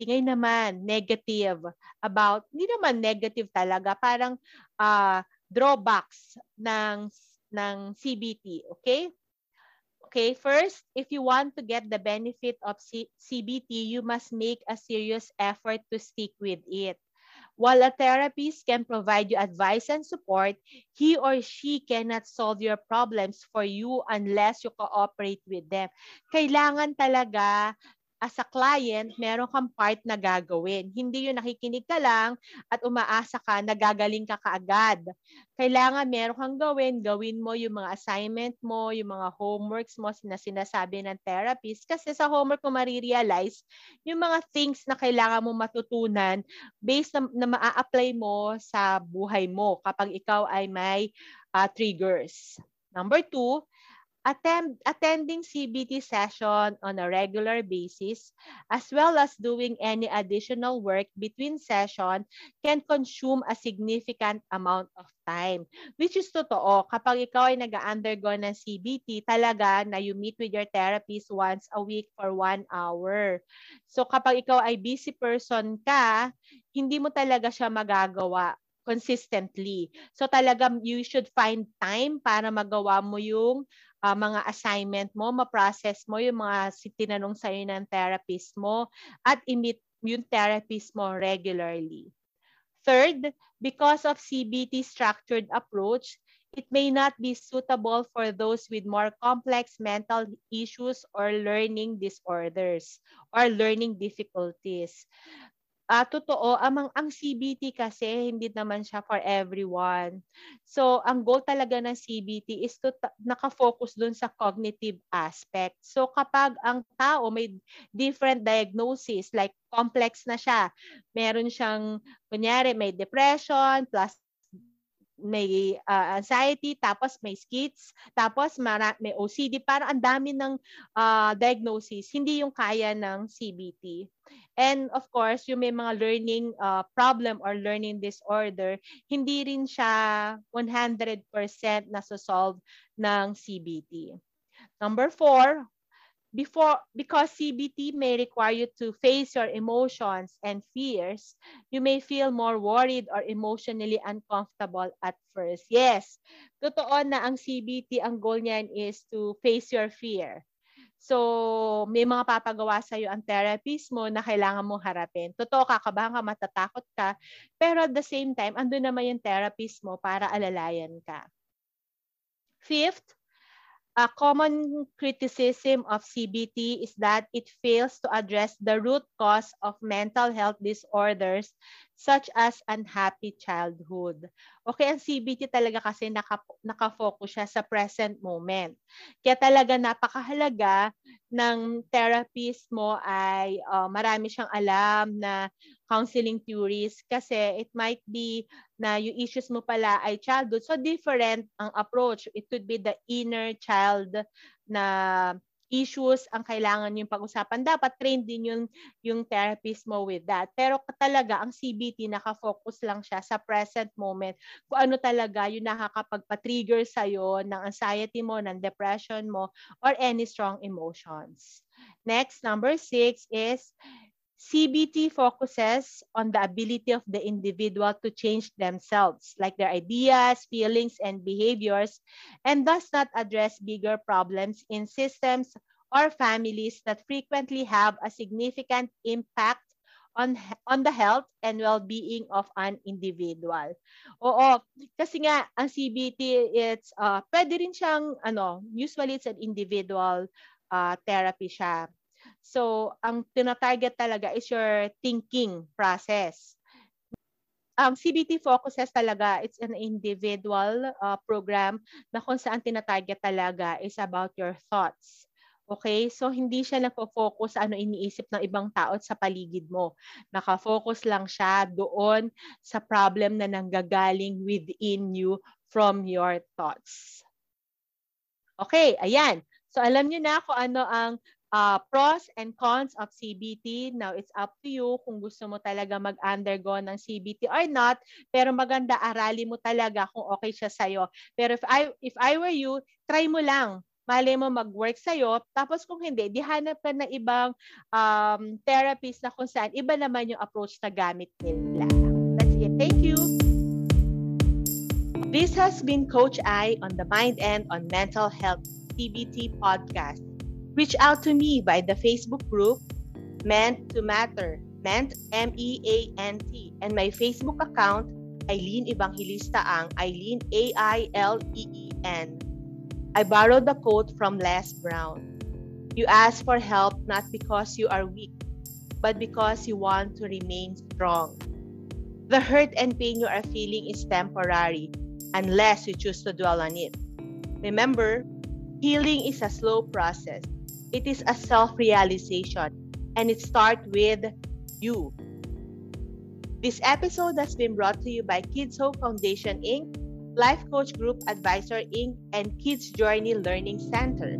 Ngayon naman, negative about, hindi naman negative talaga, parang uh, drawbacks ng, ng CBT, okay? Okay, first, if you want to get the benefit of C- CBT, you must make a serious effort to stick with it. While a therapist can provide you advice and support, he or she cannot solve your problems for you unless you cooperate with them. Kailangan talaga as a client, meron kang part na gagawin. Hindi yung nakikinig ka lang at umaasa ka na gagaling ka kaagad. Kailangan meron kang gawin, gawin mo yung mga assignment mo, yung mga homeworks mo na sinasabi ng therapist. Kasi sa homework mo marirealize yung mga things na kailangan mo matutunan based na, na maa-apply mo sa buhay mo kapag ikaw ay may uh, triggers. Number two, attend, attending CBT session on a regular basis, as well as doing any additional work between session can consume a significant amount of time. Which is totoo, kapag ikaw ay nag-undergo ng CBT, talaga na you meet with your therapist once a week for one hour. So kapag ikaw ay busy person ka, hindi mo talaga siya magagawa consistently. So talagang you should find time para magawa mo yung uh, mga assignment mo, ma-process mo yung mga tinanong sa'yo ng therapist mo at i-meet yung therapist mo regularly. Third, because of CBT structured approach, it may not be suitable for those with more complex mental issues or learning disorders or learning difficulties uh, totoo, amang ang CBT kasi hindi naman siya for everyone. So, ang goal talaga ng CBT is to naka-focus dun sa cognitive aspect. So, kapag ang tao may different diagnosis, like complex na siya, meron siyang, kunyari, may depression plus may uh, anxiety, tapos may schiz, tapos mara- may OCD, parang ang dami ng uh, diagnosis, hindi yung kaya ng CBT. And of course, yung may mga learning uh, problem or learning disorder, hindi rin siya 100% na solve ng CBT. Number four, before because CBT may require you to face your emotions and fears, you may feel more worried or emotionally uncomfortable at first. Yes, totoo na ang CBT, ang goal niyan is to face your fear. So, may mga papagawa sa iyo ang therapist mo na kailangan mong harapin. Totoo, kakabahan ka, matatakot ka, pero at the same time, andun naman yung therapist mo para alalayan ka. Fifth, A common criticism of CBT is that it fails to address the root cause of mental health disorders such as unhappy childhood. Okay, ang CBT talaga kasi naka, nakafocus siya sa present moment. Kaya talaga napakahalaga ng therapist mo ay uh, marami siyang alam na counseling theories kasi it might be na yung issues mo pala ay childhood. So different ang approach. It could be the inner child na issues ang kailangan yung pag-usapan. Dapat trained din yung, yung therapist mo with that. Pero talaga, ang CBT, nakafocus lang siya sa present moment. Kung ano talaga yung nakakapagpa-trigger sa'yo ng anxiety mo, ng depression mo, or any strong emotions. Next, number six is CBT focuses on the ability of the individual to change themselves, like their ideas, feelings, and behaviors, and does not address bigger problems in systems or families that frequently have a significant impact on on the health and well-being of an individual. Oo, kasi nga ang CBT it's uh, pwede rin siyang ano, usually it's an individual uh, therapy siya. So, ang tinatarget talaga is your thinking process. Ang um, CBT focuses talaga, it's an individual uh, program na kung saan tinatarget talaga is about your thoughts. Okay? So, hindi siya nagpo-focus sa ano iniisip ng ibang tao sa paligid mo. Naka-focus lang siya doon sa problem na nanggagaling within you from your thoughts. Okay, ayan. So, alam niyo na kung ano ang uh, pros and cons of CBT. Now, it's up to you kung gusto mo talaga mag-undergo ng CBT or not. Pero maganda, arali mo talaga kung okay siya sa'yo. Pero if I, if I were you, try mo lang mali mo mag-work sa'yo. Tapos kung hindi, di hanap ka ng ibang um, therapist na kung saan iba naman yung approach na gamit nila. That's it. Thank you. This has been Coach I on the Mind and on Mental Health CBT podcast. Reach out to me by the Facebook group Meant to Matter, Meant M-E-A-N-T, and my Facebook account, Eileen Evangelista Ang, Eileen A-I-L-E-E-N. I borrowed the quote from Les Brown. You ask for help not because you are weak, but because you want to remain strong. The hurt and pain you are feeling is temporary unless you choose to dwell on it. Remember, healing is a slow process. It is a self-realization and it starts with you. This episode has been brought to you by Kids Hope Foundation Inc Life Coach Group Advisor Inc., and Kids Journey Learning Center.